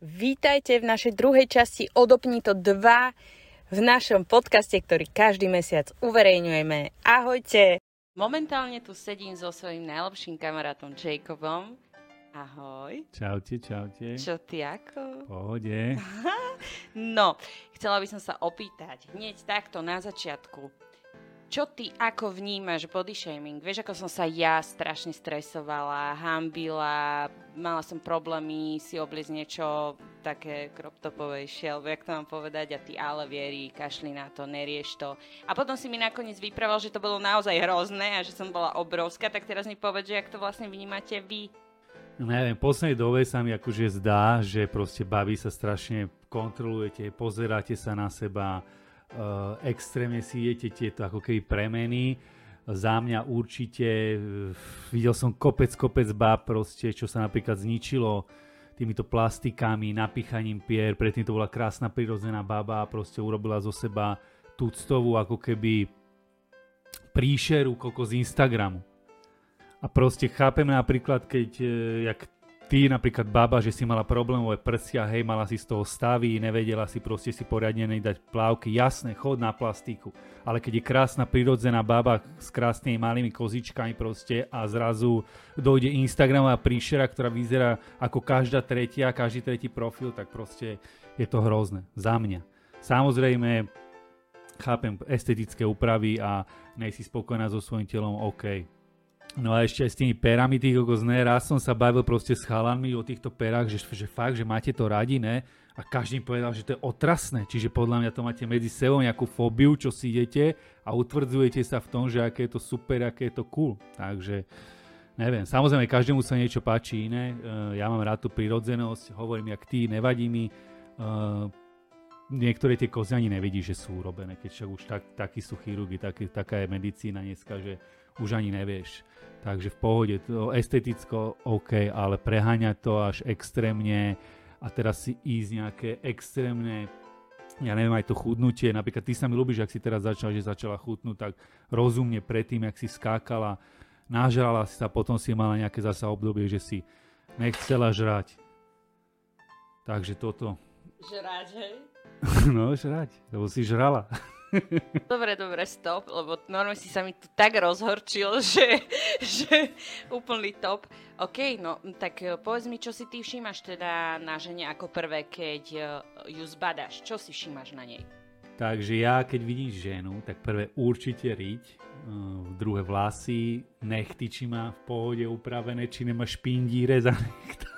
Vítajte v našej druhej časti Odopni to 2 v našom podcaste, ktorý každý mesiac uverejňujeme. Ahojte! Momentálne tu sedím so svojím najlepším kamarátom Jacobom. Ahoj. Čaute, čaute. Čo ty ako? Pohode. no, chcela by som sa opýtať hneď takto na začiatku čo ty ako vnímaš body shaming? Vieš, ako som sa ja strašne stresovala, hambila, mala som problémy si obliecť niečo také crop topovejšie, alebo jak to mám povedať, a ty ale vieri, kašli na to, nerieš to. A potom si mi nakoniec vyprával, že to bolo naozaj hrozné a že som bola obrovská, tak teraz mi povedz, že jak to vlastne vnímate vy. No neviem, v poslednej dobe sa mi akože zdá, že proste baví sa strašne, kontrolujete, pozeráte sa na seba, extrémne si idete tieto ako keby premeny. Za mňa určite, uh, videl som kopec, kopec bab proste, čo sa napríklad zničilo týmito plastikami, napichaním pier, predtým to bola krásna prirodzená baba a proste urobila zo seba tuctovú ako keby príšeru koko z Instagramu. A proste chápem napríklad, keď, uh, jak ty napríklad baba, že si mala problémové prsia, hej, mala si z toho stavy, nevedela si proste si poriadne dať plávky, jasné, chod na plastiku. Ale keď je krásna prirodzená baba s krásnymi malými kozičkami proste a zrazu dojde Instagramová príšera, ktorá vyzerá ako každá tretia, každý tretí profil, tak proste je to hrozné. Za mňa. Samozrejme, chápem estetické úpravy a nejsi spokojná so svojím telom, OK No a ešte aj s tými perami tých kokos, ne, raz som sa bavil proste s chalanmi o týchto perách, že, že fakt, že máte to radi, ne? A každý povedal, že to je otrasné, čiže podľa mňa to máte medzi sebou nejakú fóbiu, čo si idete a utvrdzujete sa v tom, že aké je to super, aké je to cool. Takže neviem, samozrejme každému sa niečo páči iné, uh, ja mám rád tú prirodzenosť, hovorím jak ty, nevadí mi, uh, niektoré tie kozy ani nevidí, že sú urobené, keď však už tak, takí sú chirurgi, tak, taká je medicína dneska, že už ani nevieš. Takže v pohode, to esteticko OK, ale preháňať to až extrémne a teraz si ísť nejaké extrémne ja neviem, aj to chudnutie, napríklad ty sa mi ľúbiš, ak si teraz začala, že začala chutnúť tak rozumne predtým, jak si skákala, nažrala si sa, potom si mala nejaké zasa obdobie, že si nechcela žrať. Takže toto. Žrať, hej? no, žrať, lebo si žrala. Dobre, dobre, stop, lebo normálne si sa mi tu tak rozhorčil, že, že úplný top. OK, no tak eh, povedz mi, čo si ty všímaš teda na žene ako prvé, keď eh, ju zbadaš. Čo si všímaš na nej? Takže ja, keď vidím ženu, tak prvé určite riť, eh, druhé vlasy, nechty, či má v pohode upravené, či nemá špindíre za nechta.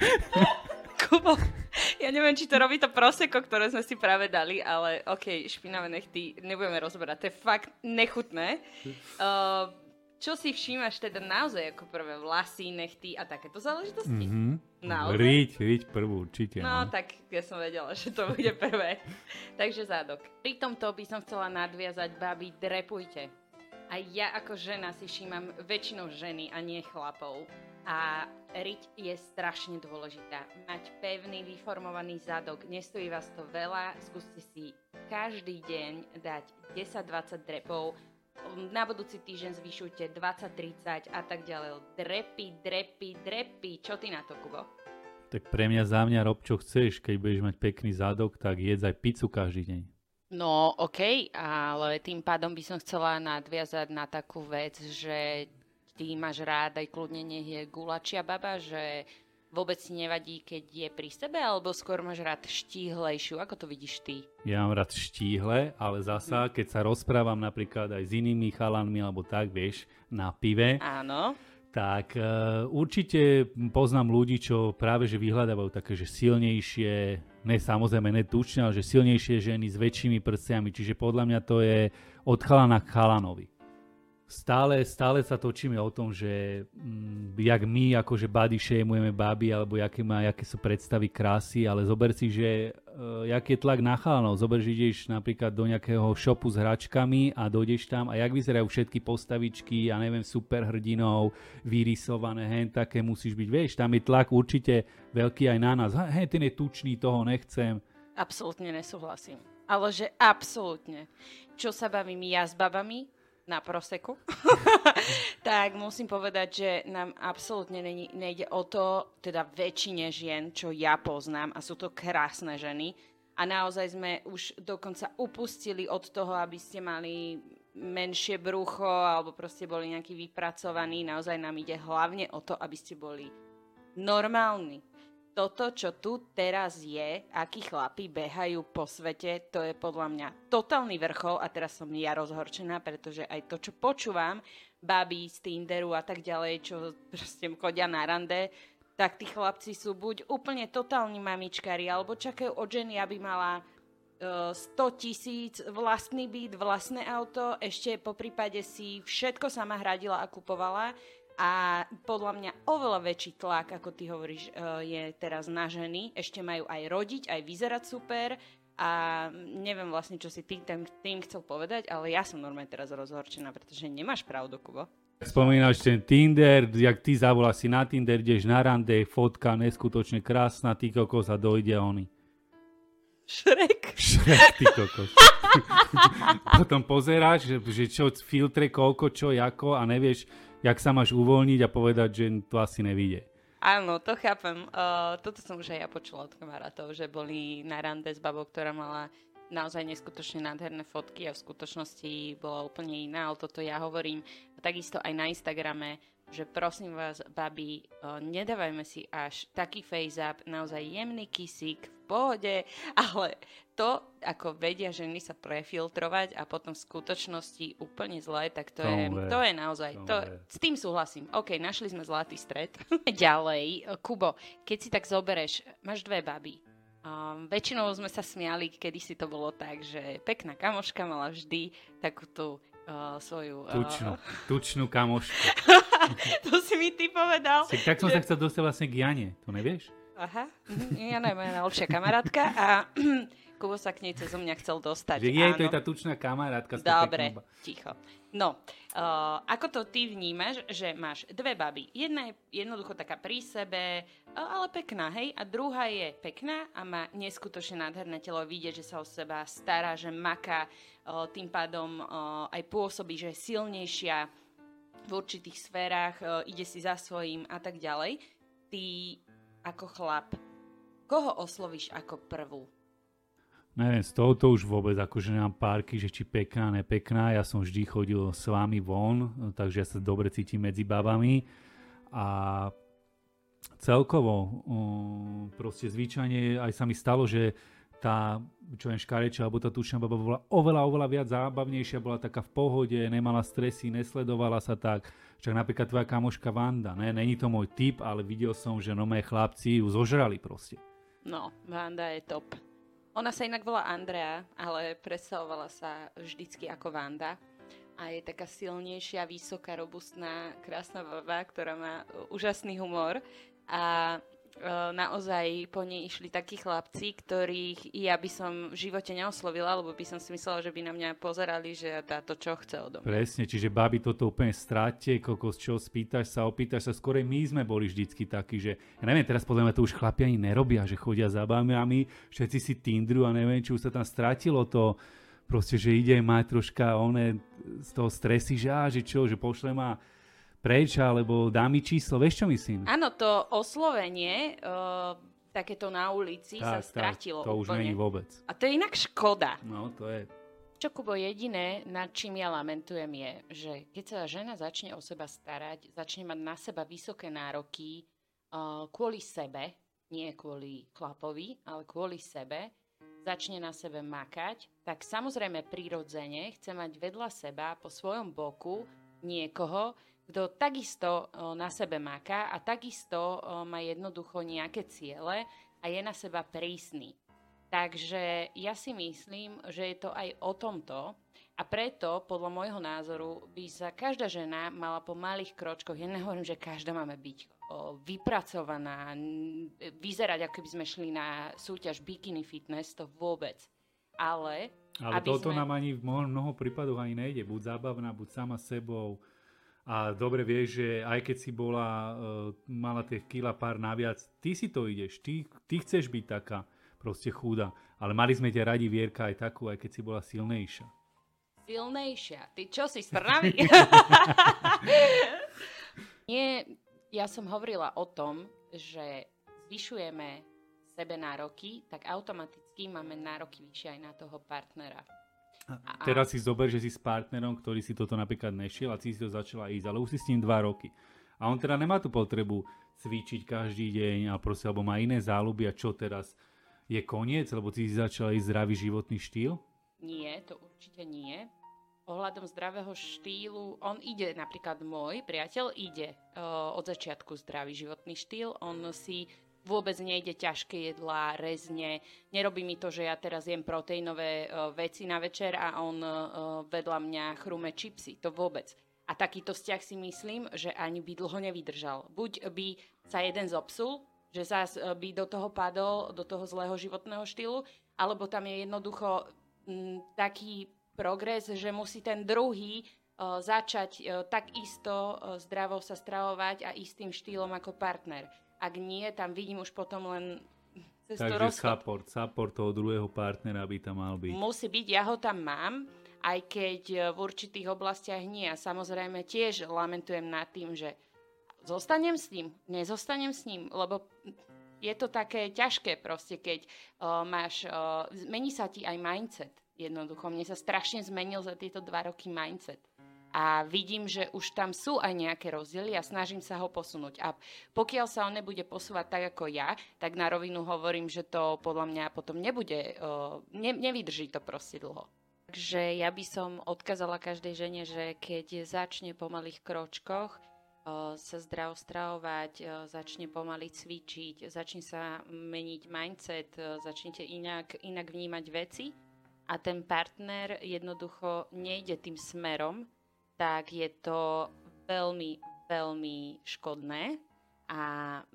Kubo, ja neviem, či to robí to proseko, ktoré sme si práve dali, ale ok, špinavé nechty nebudeme rozberať, to je fakt nechutné. Uh, čo si všímaš teda naozaj ako prvé vlasy, nechty a takéto záležitosti? Mm-hmm. Naozaj? Riť, riť prvú určite. No, no tak ja som vedela, že to bude prvé. Takže zádok. Pri tomto by som chcela nadviazať, babi, drepujte. A ja ako žena si všímam väčšinou ženy a nie chlapov. A riť je strašne dôležitá. Mať pevný, vyformovaný zadok, nestojí vás to veľa, skúste si každý deň dať 10-20 drepov, na budúci týždeň zvyšujte 20-30 a tak ďalej. Drepy, drepy, drepy. Čo ty na to, Kubo? Tak pre mňa za mňa rob čo chceš. Keď budeš mať pekný zadok, tak jedz aj pizzu každý deň. No, OK, ale tým pádom by som chcela nadviazať na takú vec, že ty máš rád aj kľudne nech je gulačia baba, že vôbec si nevadí, keď je pri sebe, alebo skôr máš rád štíhlejšiu? Ako to vidíš ty? Ja mám rád štíhle, ale zasa, mhm. keď sa rozprávam napríklad aj s inými chalanmi, alebo tak, vieš, na pive. Áno. Tak uh, určite poznám ľudí, čo práve že vyhľadávajú také, že silnejšie, ne samozrejme netučne, ale že silnejšie ženy s väčšími prsiami, čiže podľa mňa to je od chalana k chalanovi stále, stále sa točíme o tom, že mm, jak my akože body shameujeme baby, alebo jaké, má, jaké sú predstavy krásy, ale zober si, že uh, jaký je tlak na chalanov. Zober, že ideš napríklad do nejakého shopu s hračkami a dojdeš tam a jak vyzerajú všetky postavičky, ja neviem, superhrdinov, vyrysované, hen také musíš byť. Vieš, tam je tlak určite veľký aj na nás. Hej, ten je tučný, toho nechcem. Absolútne nesúhlasím. Ale že absolútne. Čo sa bavím ja s babami, na proseku, tak musím povedať, že nám absolútne nejde o to, teda väčšine žien, čo ja poznám, a sú to krásne ženy, a naozaj sme už dokonca upustili od toho, aby ste mali menšie brucho alebo proste boli nejaký vypracovaní. Naozaj nám ide hlavne o to, aby ste boli normálni toto, čo tu teraz je, akí chlapí behajú po svete, to je podľa mňa totálny vrchol a teraz som ja rozhorčená, pretože aj to, čo počúvam, baby z Tinderu a tak ďalej, čo proste chodia na rande, tak tí chlapci sú buď úplne totálni mamičkári, alebo čakajú od ženy, aby mala 100 e, tisíc, vlastný byt, vlastné auto, ešte po prípade si všetko sama hradila a kupovala a podľa mňa oveľa väčší tlak, ako ty hovoríš, e, je teraz na ženy. Ešte majú aj rodiť, aj vyzerať super. A neviem vlastne, čo si ty tým, tým chcel povedať, ale ja som normálne teraz rozhorčená, pretože nemáš pravdu, Kubo. Spomínaš ten Tinder, jak ty zavoláš si na Tinder, ideš na rande, fotka neskutočne krásna, ty kokos a dojde oni. Šrek. Šrek, ty kokos. Potom pozeráš, že, že čo, filtre, koľko, čo, ako a nevieš, jak sa máš uvoľniť a povedať, že to asi nevíde. Áno, to chápem. Uh, toto som už aj ja počula od kamarátov, že boli na rande s babou, ktorá mala naozaj neskutočne nádherné fotky a v skutočnosti bola úplne iná, ale toto ja hovorím takisto aj na Instagrame, že prosím vás, babi, nedávajme si až taký face-up, naozaj jemný kisík, v pohode, ale to, ako vedia ženy sa prefiltrovať a potom v skutočnosti úplne zlé, tak to, je, to je naozaj, to, s tým súhlasím. OK, našli sme zlatý stred. Ďalej, Kubo, keď si tak zobereš, máš dve baby, Um, väčšinou sme sa smiali, kedy si to bolo tak, že pekná kamoška mala vždy takúto uh, svoju... Uh... Tučnú, tučnú kamošku. to si mi ty povedal. Si, tak som že... sa chcel dostať vlastne k Jane, to nevieš? Aha, mhm, Jana je moja najlepšia kamarátka a Kubo sa k nej cez mňa chcel dostať. Že jej, to je tá tučná kamarátka. Dobre, ticho. No, uh, ako to ty vnímaš, že máš dve baby. Jedna je jednoducho taká pri sebe, uh, ale pekná, hej? A druhá je pekná a má neskutočne nádherné telo. Vidieť, že sa o seba stará, že maká, uh, tým pádom uh, aj pôsobí, že je silnejšia v určitých sférach, uh, ide si za svojím a tak ďalej. Ty ako chlap, koho oslovíš ako prvú? Neviem, z tohoto už vôbec, akože nemám párky, že či pekná, nepekná. Ja som vždy chodil s vami von, takže ja sa dobre cítim medzi babami. A celkovo, um, proste zvyčajne aj sa mi stalo, že tá, čo viem, škareča, alebo tá tučná baba bola oveľa, oveľa viac zábavnejšia, bola taká v pohode, nemala stresy, nesledovala sa tak. Však napríklad tvoja kamoška Vanda, ne, není to môj typ, ale videl som, že no chlapci ju zožrali proste. No, Vanda je top. Ona sa inak volá Andrea, ale predstavovala sa vždycky ako Vanda. A je taká silnejšia, vysoká, robustná, krásna baba, ktorá má úžasný humor. A naozaj po nej išli takí chlapci, ktorých ja by som v živote neoslovila, lebo by som si myslela, že by na mňa pozerali, že táto čo chce odo mňa. Presne, čiže babi toto úplne stráte, kokos, čo spýtaš sa, opýtaš sa, skôr my sme boli vždycky takí, že ja neviem, teraz podľa mňa to už chlapi ani nerobia, že chodia za my všetci si Tindru a neviem, či už sa tam strátilo to, proste, že ide mať troška one z toho stresy, že, á, že čo, že pošle ma preč, alebo dá mi číslo, vieš čo myslím? Áno, to oslovenie, uh, takéto na ulici tak, sa stratilo tak, to úplne. už není vôbec. A to je inak škoda. No, to je. Čo, Kubo, jediné, nad čím ja lamentujem je, že keď sa žena začne o seba starať, začne mať na seba vysoké nároky uh, kvôli sebe, nie kvôli chlapovi, ale kvôli sebe, začne na sebe makať, tak samozrejme prirodzene chce mať vedľa seba po svojom boku niekoho, kto takisto na sebe maká a takisto má jednoducho nejaké ciele a je na seba prísny. Takže ja si myslím, že je to aj o tomto a preto, podľa môjho názoru, by sa každá žena mala po malých kročkoch, ja nehovorím, že každá máme byť vypracovaná, vyzerať, ako by sme šli na súťaž bikini fitness, to vôbec. Ale... Ale toto sme... nám ani v mnoho prípadoch ani nejde. Buď zábavná, buď sama sebou, a dobre vieš, že aj keď si bola, uh, mala tie kila pár naviac, ty si to ideš, ty, ty chceš byť taká proste chudá. Ale mali sme ťa radi Vierka aj takú, aj keď si bola silnejšia. silnejšia. Ty čo si strnavý? Nie, ja som hovorila o tom, že zvyšujeme sebe nároky, tak automaticky máme nároky vyššie aj na toho partnera. A teraz si zober, že si s partnerom, ktorý si toto napríklad nešiel a si si to začala ísť, ale už si s ním dva roky. A on teda nemá tú potrebu cvičiť každý deň a proste, alebo má iné záľuby a čo teraz je koniec, lebo ty si začala ísť zdravý životný štýl? Nie, to určite nie. Ohľadom zdravého štýlu, on ide, napríklad môj priateľ ide uh, od začiatku zdravý životný štýl, on si vôbec nejde ťažké jedlá, rezne. Nerobí mi to, že ja teraz jem proteínové uh, veci na večer a on uh, vedľa mňa chrume čipsy. To vôbec. A takýto vzťah si myslím, že ani by dlho nevydržal. Buď by sa jeden zopsul, že zás by do toho padol, do toho zlého životného štýlu, alebo tam je jednoducho m, taký progres, že musí ten druhý uh, začať uh, takisto uh, zdravo sa stravovať a istým štýlom ako partner ak nie, tam vidím už potom len cestu Takže rozchod. support, support toho druhého partnera by tam mal byť. Musí byť, ja ho tam mám, aj keď e, v určitých oblastiach nie. A samozrejme tiež lamentujem nad tým, že zostanem s ním, nezostanem s ním, lebo je to také ťažké proste, keď uh, máš, uh, mení sa ti aj mindset jednoducho. Mne sa strašne zmenil za tieto dva roky mindset a vidím, že už tam sú aj nejaké rozdiely a snažím sa ho posunúť. A pokiaľ sa on nebude posúvať tak ako ja, tak na rovinu hovorím, že to podľa mňa potom nebude, ne, nevydrží to proste dlho. Takže ja by som odkazala každej žene, že keď začne po malých kročkoch sa zdravo stravovať, začne pomaly cvičiť, začne sa meniť mindset, začnete inak, inak vnímať veci a ten partner jednoducho nejde tým smerom, tak je to veľmi, veľmi škodné a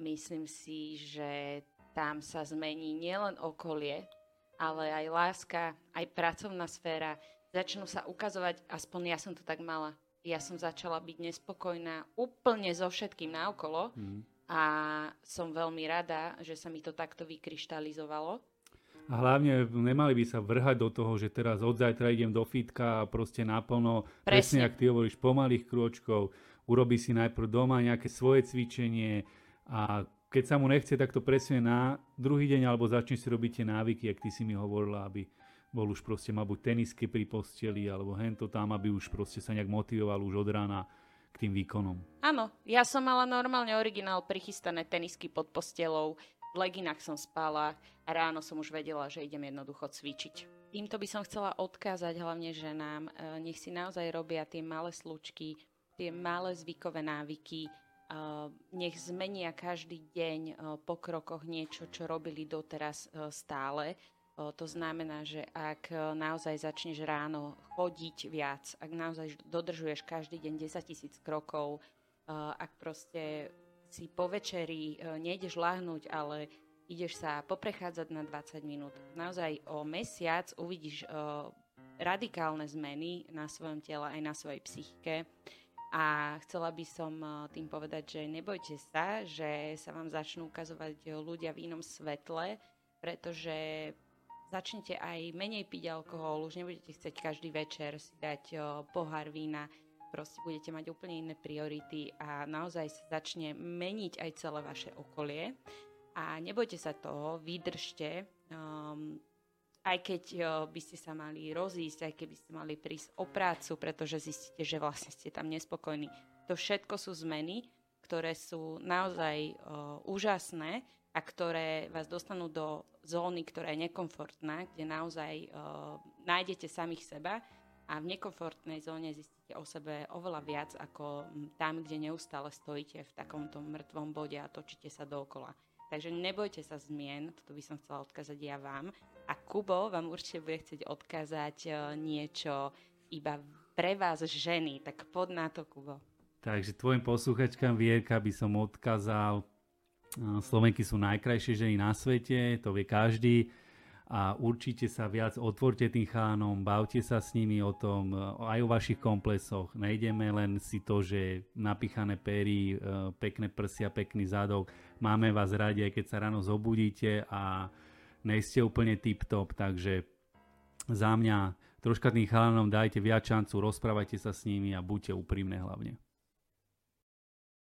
myslím si, že tam sa zmení nielen okolie, ale aj láska, aj pracovná sféra. Začnú sa ukazovať, aspoň ja som to tak mala, ja som začala byť nespokojná úplne so všetkým naokolo mm. a som veľmi rada, že sa mi to takto vykryštalizovalo a hlavne nemali by sa vrhať do toho, že teraz od zajtra idem do fitka a proste naplno, presne, presne ak ty hovoríš, pomalých krôčkov, urobí si najprv doma nejaké svoje cvičenie a keď sa mu nechce, tak to presunie na druhý deň alebo začne si robiť tie návyky, ak ty si mi hovorila, aby bol už proste má buď tenisky pri posteli alebo hento tam, aby už proste sa nejak motivoval už od rána k tým výkonom. Áno, ja som mala normálne originál prichystané tenisky pod postelou, v leginách som spala a ráno som už vedela, že idem jednoducho cvičiť. Týmto by som chcela odkázať hlavne ženám, e, nech si naozaj robia tie malé slučky, tie malé zvykové návyky, e, nech zmenia každý deň e, po krokoch niečo, čo robili doteraz stále. To znamená, že ak naozaj začneš ráno chodiť viac, ak naozaj dodržuješ každý deň 10 tisíc krokov, ak proste si po večeri e, nejdeš lahnúť, ale ideš sa poprechádzať na 20 minút. Naozaj o mesiac uvidíš e, radikálne zmeny na svojom tele aj na svojej psychike. A chcela by som e, tým povedať, že nebojte sa, že sa vám začnú ukazovať ľudia v inom svetle, pretože začnete aj menej piť alkohol, už nebudete chcieť každý večer si dať pohár vína, proste budete mať úplne iné priority a naozaj sa začne meniť aj celé vaše okolie. A nebojte sa toho, vydržte, um, aj keď uh, by ste sa mali rozísť, aj keby ste mali prísť o prácu, pretože zistíte, že vlastne ste tam nespokojní. To všetko sú zmeny, ktoré sú naozaj uh, úžasné a ktoré vás dostanú do zóny, ktorá je nekomfortná, kde naozaj uh, nájdete samých seba a v nekomfortnej zóne zistíte o sebe oveľa viac ako tam, kde neustále stojíte v takomto mŕtvom bode a točíte sa dookola. Takže nebojte sa zmien, toto by som chcela odkázať ja vám. A Kubo vám určite bude chcieť odkázať e, niečo iba pre vás ženy, tak pod na to, Kubo. Takže tvojim posluchačkám Vierka by som odkázal, e, Slovenky sú najkrajšie ženy na svete, to vie každý a určite sa viac otvorte tým chánom, bavte sa s nimi o tom, e, aj o vašich komplexoch. Nejdeme len si to, že napichané pery, e, pekné prsia, pekný zadok. Máme vás radi, aj keď sa ráno zobudíte a nejste úplne tip-top, takže za mňa troška tým chalanom dajte viac šancu, rozprávajte sa s nimi a buďte úprimné hlavne.